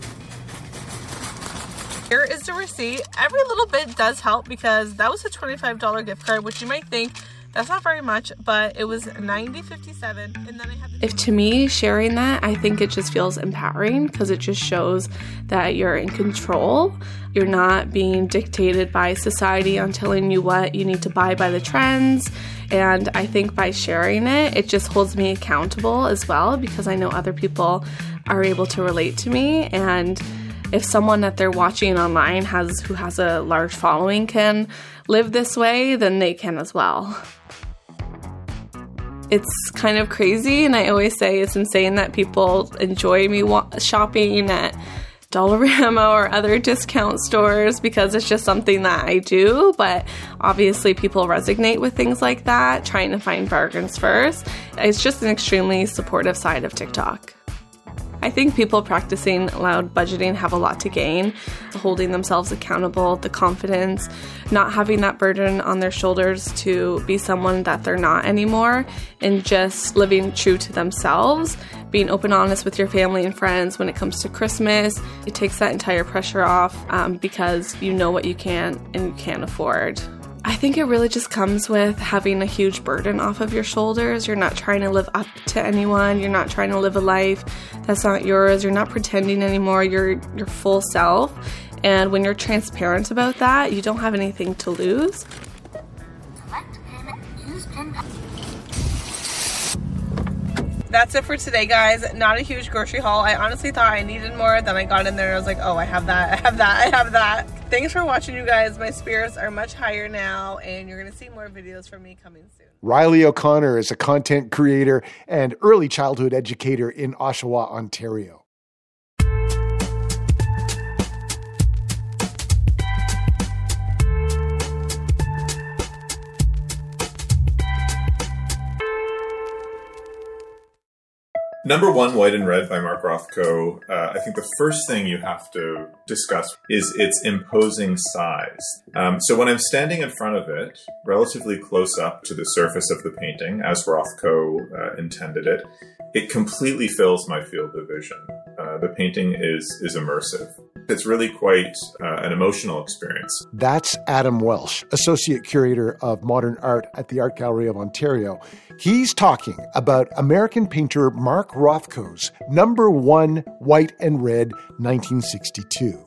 Here is the receipt. Every little bit does help because that was a $25 gift card, which you might think that's not very much, but it was 90.57 and then I have If to me sharing that, I think it just feels empowering because it just shows that you're in control. You're not being dictated by society on telling you what you need to buy by the trends. And I think by sharing it, it just holds me accountable as well because I know other people are able to relate to me and if someone that they're watching online has who has a large following can live this way, then they can as well. It's kind of crazy, and I always say it's insane that people enjoy me wa- shopping at Dollarama or other discount stores because it's just something that I do. But obviously, people resonate with things like that, trying to find bargains first. It's just an extremely supportive side of TikTok. I think people practicing loud budgeting have a lot to gain, holding themselves accountable, the confidence, not having that burden on their shoulders to be someone that they're not anymore, and just living true to themselves, being open, honest with your family and friends when it comes to Christmas. It takes that entire pressure off um, because you know what you can and you can't afford. I think it really just comes with having a huge burden off of your shoulders. You're not trying to live up to anyone. You're not trying to live a life that's not yours. You're not pretending anymore. You're your full self. And when you're transparent about that, you don't have anything to lose. That's it for today, guys. Not a huge grocery haul. I honestly thought I needed more. Then I got in there and I was like, oh, I have that, I have that, I have that. Thanks for watching, you guys. My spirits are much higher now, and you're going to see more videos from me coming soon. Riley O'Connor is a content creator and early childhood educator in Oshawa, Ontario. Number one, White and Red by Mark Rothko. Uh, I think the first thing you have to discuss is its imposing size. Um, so when I'm standing in front of it, relatively close up to the surface of the painting, as Rothko uh, intended it, it completely fills my field of vision. Uh, the painting is is immersive. It's really quite uh, an emotional experience. That's Adam Welsh, Associate Curator of Modern Art at the Art Gallery of Ontario. He's talking about American painter Mark Rothko's number one white and red 1962.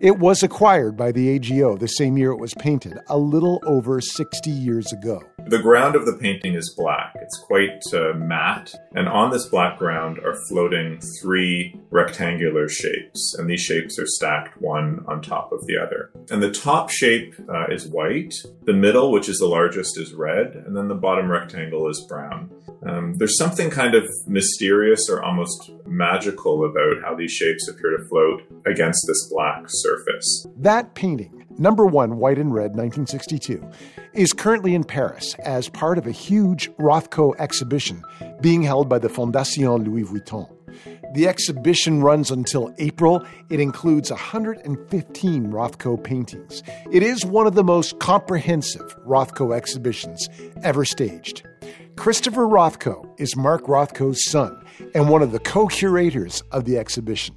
It was acquired by the AGO the same year it was painted, a little over 60 years ago. The ground of the painting is black. It's quite uh, matte, and on this black ground are floating three rectangular shapes, and these shapes are stacked one on top of the other. And the top shape uh, is white, the middle, which is the largest, is red, and then the bottom rectangle is brown. Um, there's something kind of mysterious or almost magical about how these shapes appear to float against this black surface. That painting, number one, white and red, 1962, is currently in Paris as part of a huge Rothko exhibition being held by the Fondation Louis Vuitton. The exhibition runs until April. It includes 115 Rothko paintings. It is one of the most comprehensive Rothko exhibitions ever staged. Christopher Rothko is Mark Rothko's son and one of the co curators of the exhibition.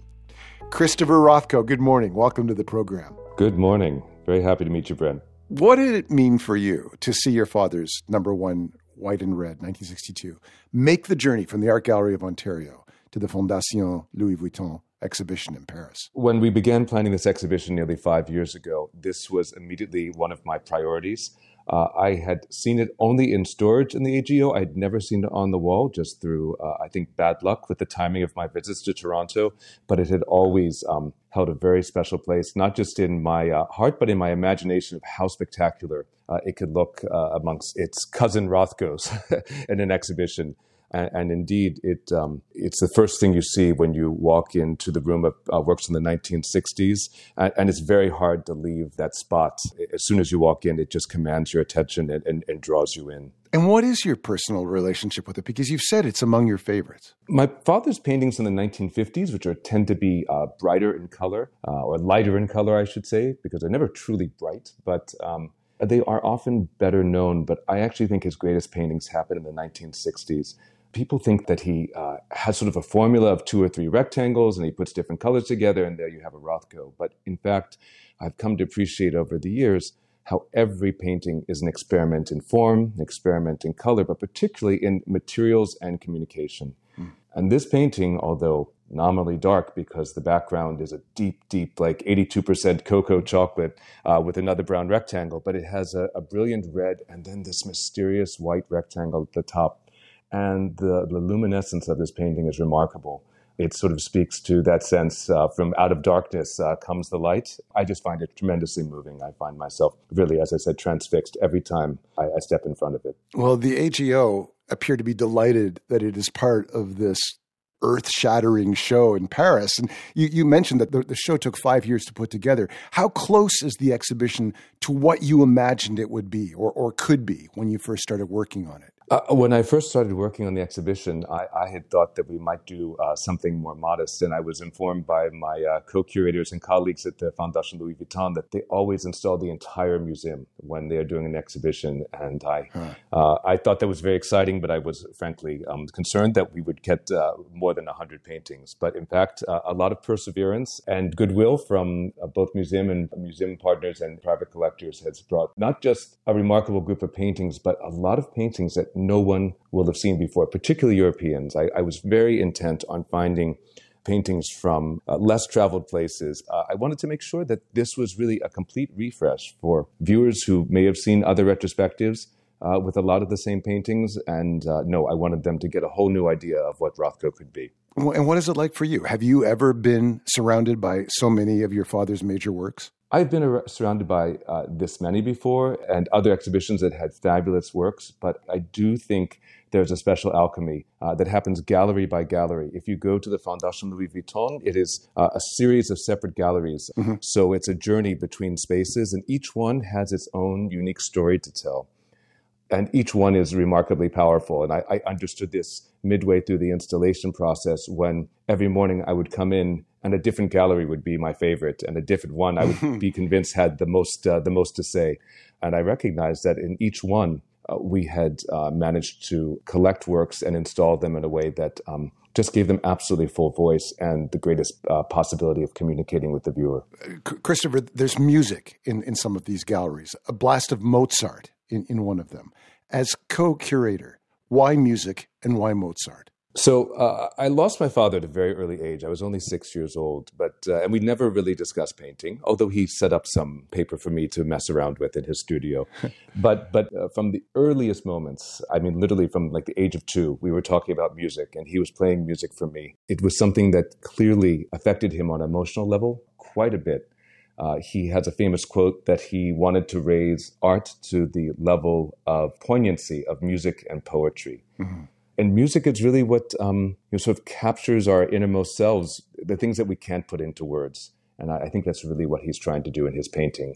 Christopher Rothko, good morning. Welcome to the program. Good morning. Very happy to meet you, Bren. What did it mean for you to see your father's number one white and red, 1962, make the journey from the Art Gallery of Ontario to the Fondation Louis Vuitton exhibition in Paris? When we began planning this exhibition nearly five years ago, this was immediately one of my priorities. Uh, I had seen it only in storage in the AGO. I had never seen it on the wall, just through, uh, I think, bad luck with the timing of my visits to Toronto. But it had always um, held a very special place, not just in my uh, heart, but in my imagination of how spectacular uh, it could look uh, amongst its cousin Rothkos in an exhibition. And, and indeed, it um, it's the first thing you see when you walk into the room of uh, works in the 1960s, and, and, it's very hard to leave that spot. As soon as you walk in, it just commands your attention and, and, and draws you in. And what is your personal relationship with it? Because you've said it's among your favorites. My father's paintings in the 1950s, which are tend to be uh, brighter in color, uh, or lighter in color, I should say, because they're never truly bright, but um, they are often better known. But I actually think his greatest paintings happen in the 1960s people think that he uh, has sort of a formula of two or three rectangles and he puts different colors together and there you have a Rothko. But in fact, I've come to appreciate over the years how every painting is an experiment in form, an experiment in color, but particularly in materials and communication. Mm. And this painting, although nominally dark because the background is a deep, deep, like 82% cocoa chocolate uh, with another brown rectangle, but it has a, a brilliant red and then this mysterious white rectangle at the top and the, the luminescence of this painting is remarkable. It sort of speaks to that sense uh, from out of darkness uh, comes the light. I just find it tremendously moving. I find myself really, as I said, transfixed every time I, I step in front of it. Well, the AGO appear to be delighted that it is part of this earth shattering show in Paris. And you, you mentioned that the, the, show took five years to put together. How close is the exhibition to what you imagined it would be or, or could be when you first started working on it? Uh, when I first started working on the exhibition, I, I had thought that we might do uh, something more modest, and I was informed by my uh, co-curators and colleagues at the Fondation Louis Vuitton that they always install the entire museum when they are doing an exhibition, and I, huh. Uh, I thought that was very exciting, but I was frankly um, concerned that we would get uh, more than hundred paintings. But in fact, uh, a lot of perseverance and goodwill from both museum and museum partners and private collectors has brought not just a remarkable group of paintings, but a lot of paintings that no one will have seen before, particularly Europeans. I, I was very intent on finding paintings from uh, less traveled places. Uh, I wanted to make sure that this was really a complete refresh for viewers who may have seen other retrospectives uh, with a lot of the same paintings. And uh, no, I wanted them to get a whole new idea of what Rothko could be. And what is it like for you? Have you ever been surrounded by so many of your father's major works? I've been surrounded by uh, this many before and other exhibitions that had fabulous works, but I do think there's a special alchemy uh, that happens gallery by gallery. If you go to the Fondation Louis Vuitton, it is uh, a series of separate galleries. Mm-hmm. So it's a journey between spaces, and each one has its own unique story to tell. and each one is remarkably powerful. And I, I, understood this midway through the installation process when every morning I would come in and a different gallery would be my favorite, and a different one I would be convinced had the most uh, the most to say. And I recognized that in each one uh, we had uh, managed to collect works and install them in a way that um, just gave them absolutely full voice and the greatest uh, possibility of communicating with the viewer. Christopher, there's music in, in some of these galleries, a blast of Mozart in, in one of them. As co curator, why music and why Mozart? So uh, I lost my father at a very early age. I was only six years old, but uh, and we never really discussed painting. Although he set up some paper for me to mess around with in his studio, but but uh, from the earliest moments, I mean, literally from like the age of two, we were talking about music, and he was playing music for me. It was something that clearly affected him on an emotional level quite a bit. Uh, he has a famous quote that he wanted to raise art to the level of poignancy of music and poetry. Mm-hmm and music is really what um, you know, sort of captures our innermost selves, the things that we can't put into words. And I, I think that's really what he's trying to do in his painting.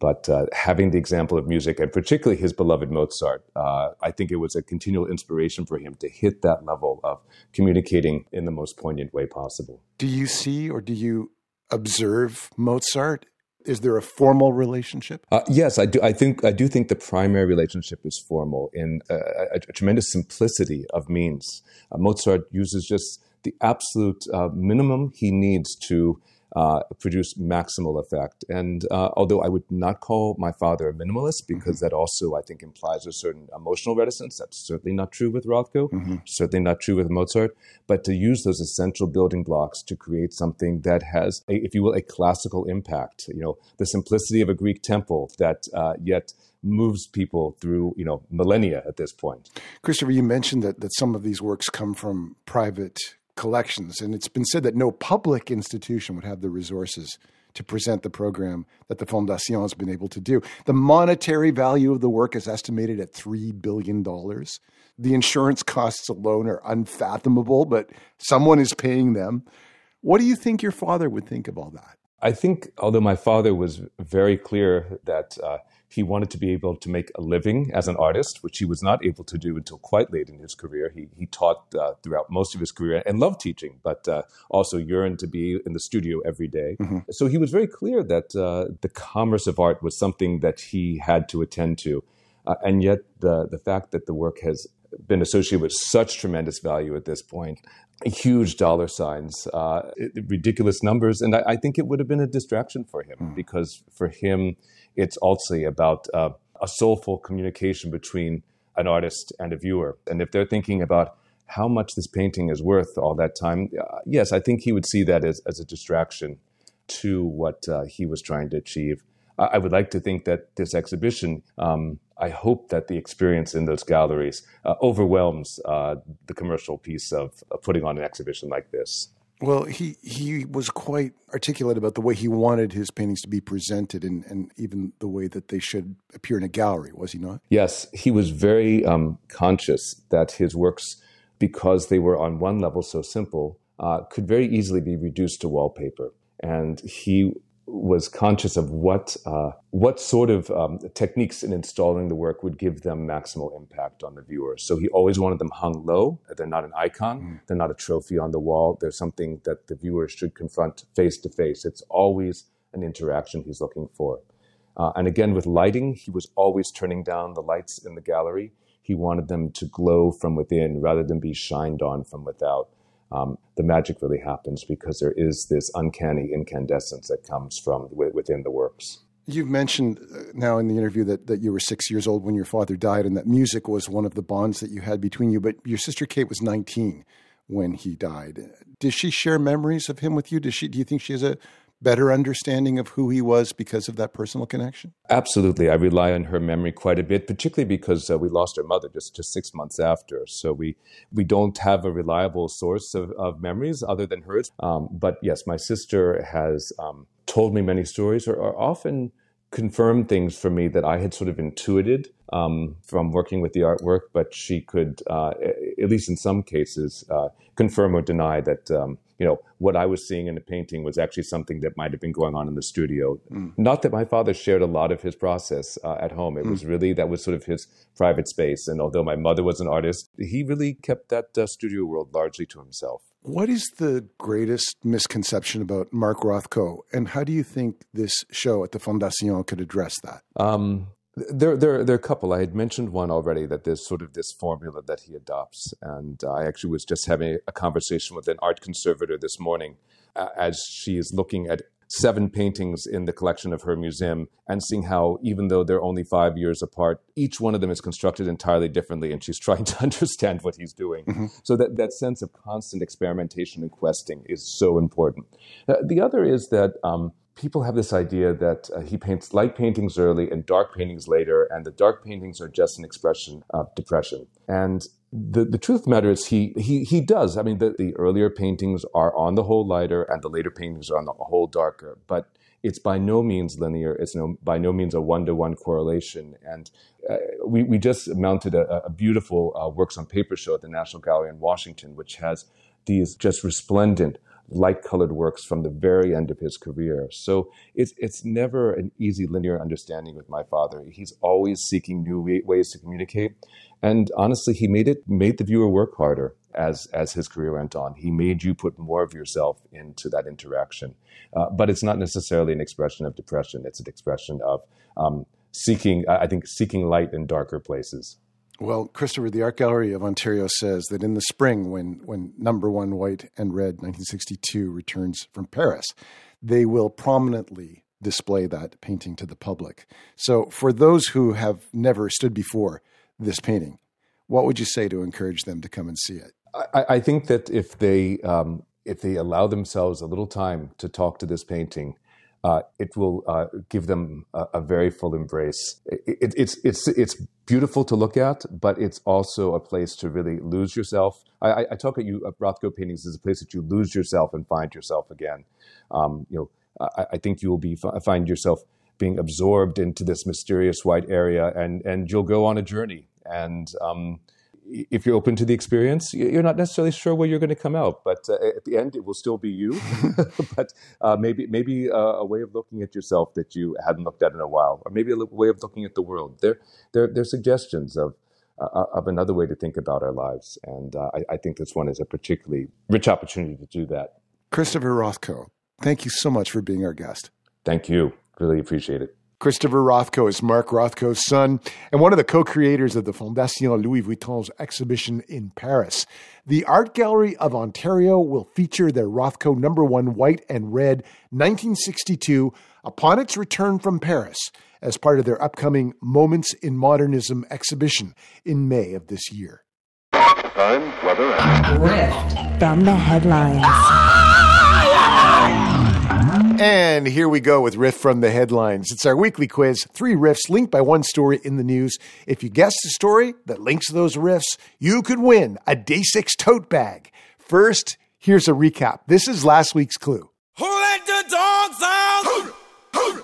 But uh, having the example of music, and particularly his beloved Mozart, uh, I think it was a continual inspiration for him to hit that level of communicating in the most poignant way possible. Do you see or do you observe Mozart is there a formal relationship? Uh, yes, I do. I think I do think the primary relationship is formal in a, a, a tremendous simplicity of means. Uh, Mozart uses just the absolute uh, minimum he needs to uh, produce maximal effect. And uh, although I would not call my father a minimalist, because mm-hmm. that also I think implies a certain emotional reticence. That's certainly not true with Rothko. Mm-hmm. Certainly not true with Mozart. But to use those essential building blocks to create something that has, a, if you will, a classical impact. You know, the simplicity of a Greek temple that uh, yet moves people through you know millennia at this point. Christopher, you mentioned that that some of these works come from private collections. And it's been said that no public institution would have the resources to present the program that the Fondation has been able to do. The monetary value of the work is estimated at $3 billion. The insurance costs alone are unfathomable, but someone is paying them. What do you think your father would think of all that? I think, although my father was very clear that uh, he wanted to be able to make a living as an artist, which he was not able to do until quite late in his career. He, he taught uh, throughout most of his career and loved teaching, but uh, also yearned to be in the studio every day. Mm-hmm. So he was very clear that uh, the commerce of art was something that he had to attend to. Uh, and yet, the, the fact that the work has been associated with such tremendous value at this point, huge dollar signs, uh, ridiculous numbers, and I, I, think it would have been a distraction for him mm. because for him, it's also about uh, a soulful communication between an artist and a viewer. And if they're thinking about how much this painting is worth all that time, uh, yes, I think he would see that as, as a distraction to what uh, he was trying to achieve. I would like to think that this exhibition, um, I hope that the experience in those galleries uh, overwhelms uh, the commercial piece of, of putting on an exhibition like this. Well, he, he was quite articulate about the way he wanted his paintings to be presented and, and even the way that they should appear in a gallery, was he not? Yes, he was very um, conscious that his works, because they were on one level so simple, uh, could very easily be reduced to wallpaper. And he was conscious of what uh, what sort of um, techniques in installing the work would give them maximal impact on the viewer. So he always wanted them hung low. They're not an icon. Mm. They're not a trophy on the wall. They're something that the viewer should confront face to face. It's always an interaction he's looking for. Uh, and again, with lighting, he was always turning down the lights in the gallery. He wanted them to glow from within rather than be shined on from without um, the magic really happens because there is this uncanny incandescence that comes from within the works. You've mentioned uh, now in the interview that, that you were six years old when your father died and that music was one of the bonds that you had between you, but your sister Kate was 19 when he died. Does she share memories of him with you? Does she, do you think she has a better understanding of who he was because of that personal connection? Absolutely. I rely on her memory quite a bit, particularly because uh, we lost our mother just, just six months after. So we, we don't have a reliable source of, of memories other than hers. Um, but yes, my sister has um, told me many stories or, or often confirmed things for me that I had sort of intuited um, from working with the artwork, but she could, uh, at least in some cases, uh, confirm or deny that um, you know what I was seeing in the painting was actually something that might have been going on in the studio. Mm. Not that my father shared a lot of his process uh, at home. It Mm. was really that was sort of his private space. And although my mother was an artist, he really kept that uh, studio world largely to himself. What is the greatest misconception about Mark Rothko, and how do you think this show at the Fondation could address that? Um, there, there, there are a couple. I had mentioned one already that there's sort of this formula that he adopts, and I actually was just having a conversation with an art conservator this morning uh, as she is looking at seven paintings in the collection of her museum and seeing how, even though they're only five years apart, each one of them is constructed entirely differently, and she's trying to understand what he's doing. Mm-hmm. So that that sense of constant experimentation and questing is so important. Uh, the other is that. Um, people have this idea that uh, he paints light paintings early and dark paintings later, and the dark paintings are just an expression of depression. And the, the truth the matter is he, he, he does. I mean, the, the earlier paintings are on the whole lighter, and the later paintings are on the whole darker. But it's by no means linear. It's no, by no means a one to one correlation. And uh, we, we just mounted a, a beautiful uh, works on paper show at the National Gallery in Washington, which has these just resplendent light colored works from the very end of his career. So it's it's never an easy linear understanding with my father. He's always seeking new ways to communicate, and honestly, he made it made the viewer work harder as as his career went on. He made you put more of yourself into that interaction, uh, but it's not necessarily an expression of depression. It's an expression of um, seeking, I think, seeking light in darker places. Well, Christopher, the Art Gallery of Ontario says that in the spring, when, when number one white and red 1962 returns from Paris, they will prominently display that painting to the public. So, for those who have never stood before this painting, what would you say to encourage them to come and see it? I, I think that if they um, if they allow themselves a little time to talk to this painting, uh, it will uh, give them a, a, very full embrace. It, it, it's it's it's beautiful to look at, but it's also a place to really lose yourself. I, I talk at you at Rothko paintings as a place that you lose yourself and find yourself again. Um, you know, I, I, think you will be find yourself being absorbed into this mysterious white area, and and you'll go on a journey. And um, if you're open to the experience, you're not necessarily sure where you're going to come out, but uh, at the end, it will still be you. but uh, maybe maybe uh, a way of looking at yourself that you hadn't looked at in a while, or maybe a way of looking at the world. They're they're, they're suggestions of uh, of another way to think about our lives, and uh, I, I think this one is a particularly rich opportunity to do that. Christopher Rothko, thank you so much for being our guest. Thank you. Really appreciate it. Christopher Rothko is Mark Rothko's son and one of the co creators of the Fondation Louis Vuitton's exhibition in Paris. The Art Gallery of Ontario will feature their Rothko number one white and red 1962 upon its return from Paris as part of their upcoming Moments in Modernism exhibition in May of this year. Time, weather, and Riffed from the headlines. And here we go with Riff from the Headlines. It's our weekly quiz. Three riffs linked by one story in the news. If you guess the story that links those riffs, you could win a Day 6 tote bag. First, here's a recap. This is last week's clue. Who let the dogs out?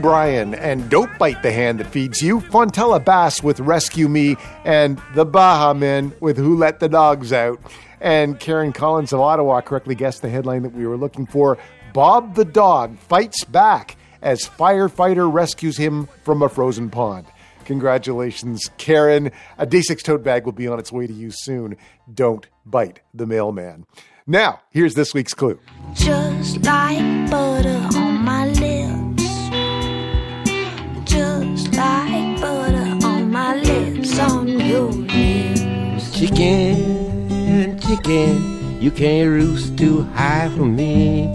Bryan and Don't Bite the Hand That Feeds You, Fontella Bass with Rescue Me, and the Baha Men with Who Let the Dogs Out. And Karen Collins of Ottawa correctly guessed the headline that we were looking for Bob the Dog Fights Back as Firefighter Rescues Him from a Frozen Pond. Congratulations, Karen. A Day 6 tote bag will be on its way to you soon. Don't bite the mailman. Now, here's this week's clue. Just like butter You can't roost too high for me.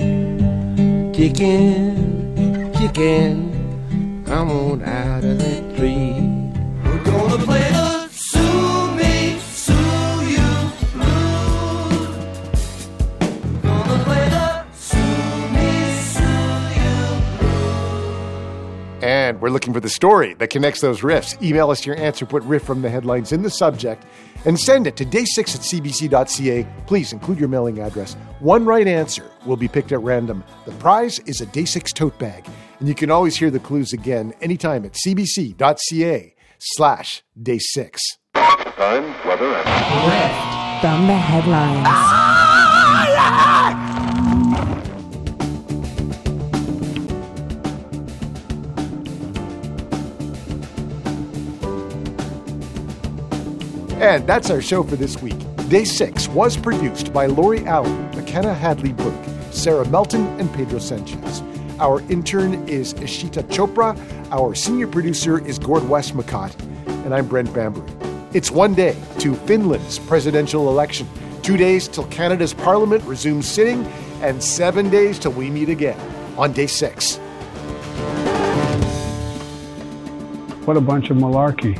Chicken, chicken, come on out of that tree. Looking for the story that connects those riffs. Email us your answer, put riff from the headlines in the subject, and send it to day6 at cbc.ca. Please include your mailing address. One right answer will be picked at random. The prize is a day6 tote bag. And you can always hear the clues again anytime at cbc.ca slash day six. Time, weather, and Riff From the headlines. Ah, And that's our show for this week. Day 6 was produced by Lori Allen, McKenna Hadley Burke, Sarah Melton, and Pedro Sanchez. Our intern is Ishita Chopra. Our senior producer is Gord Westmacott. And I'm Brent Bambury. It's one day to Finland's presidential election, two days till Canada's parliament resumes sitting, and seven days till we meet again on day six. What a bunch of malarkey.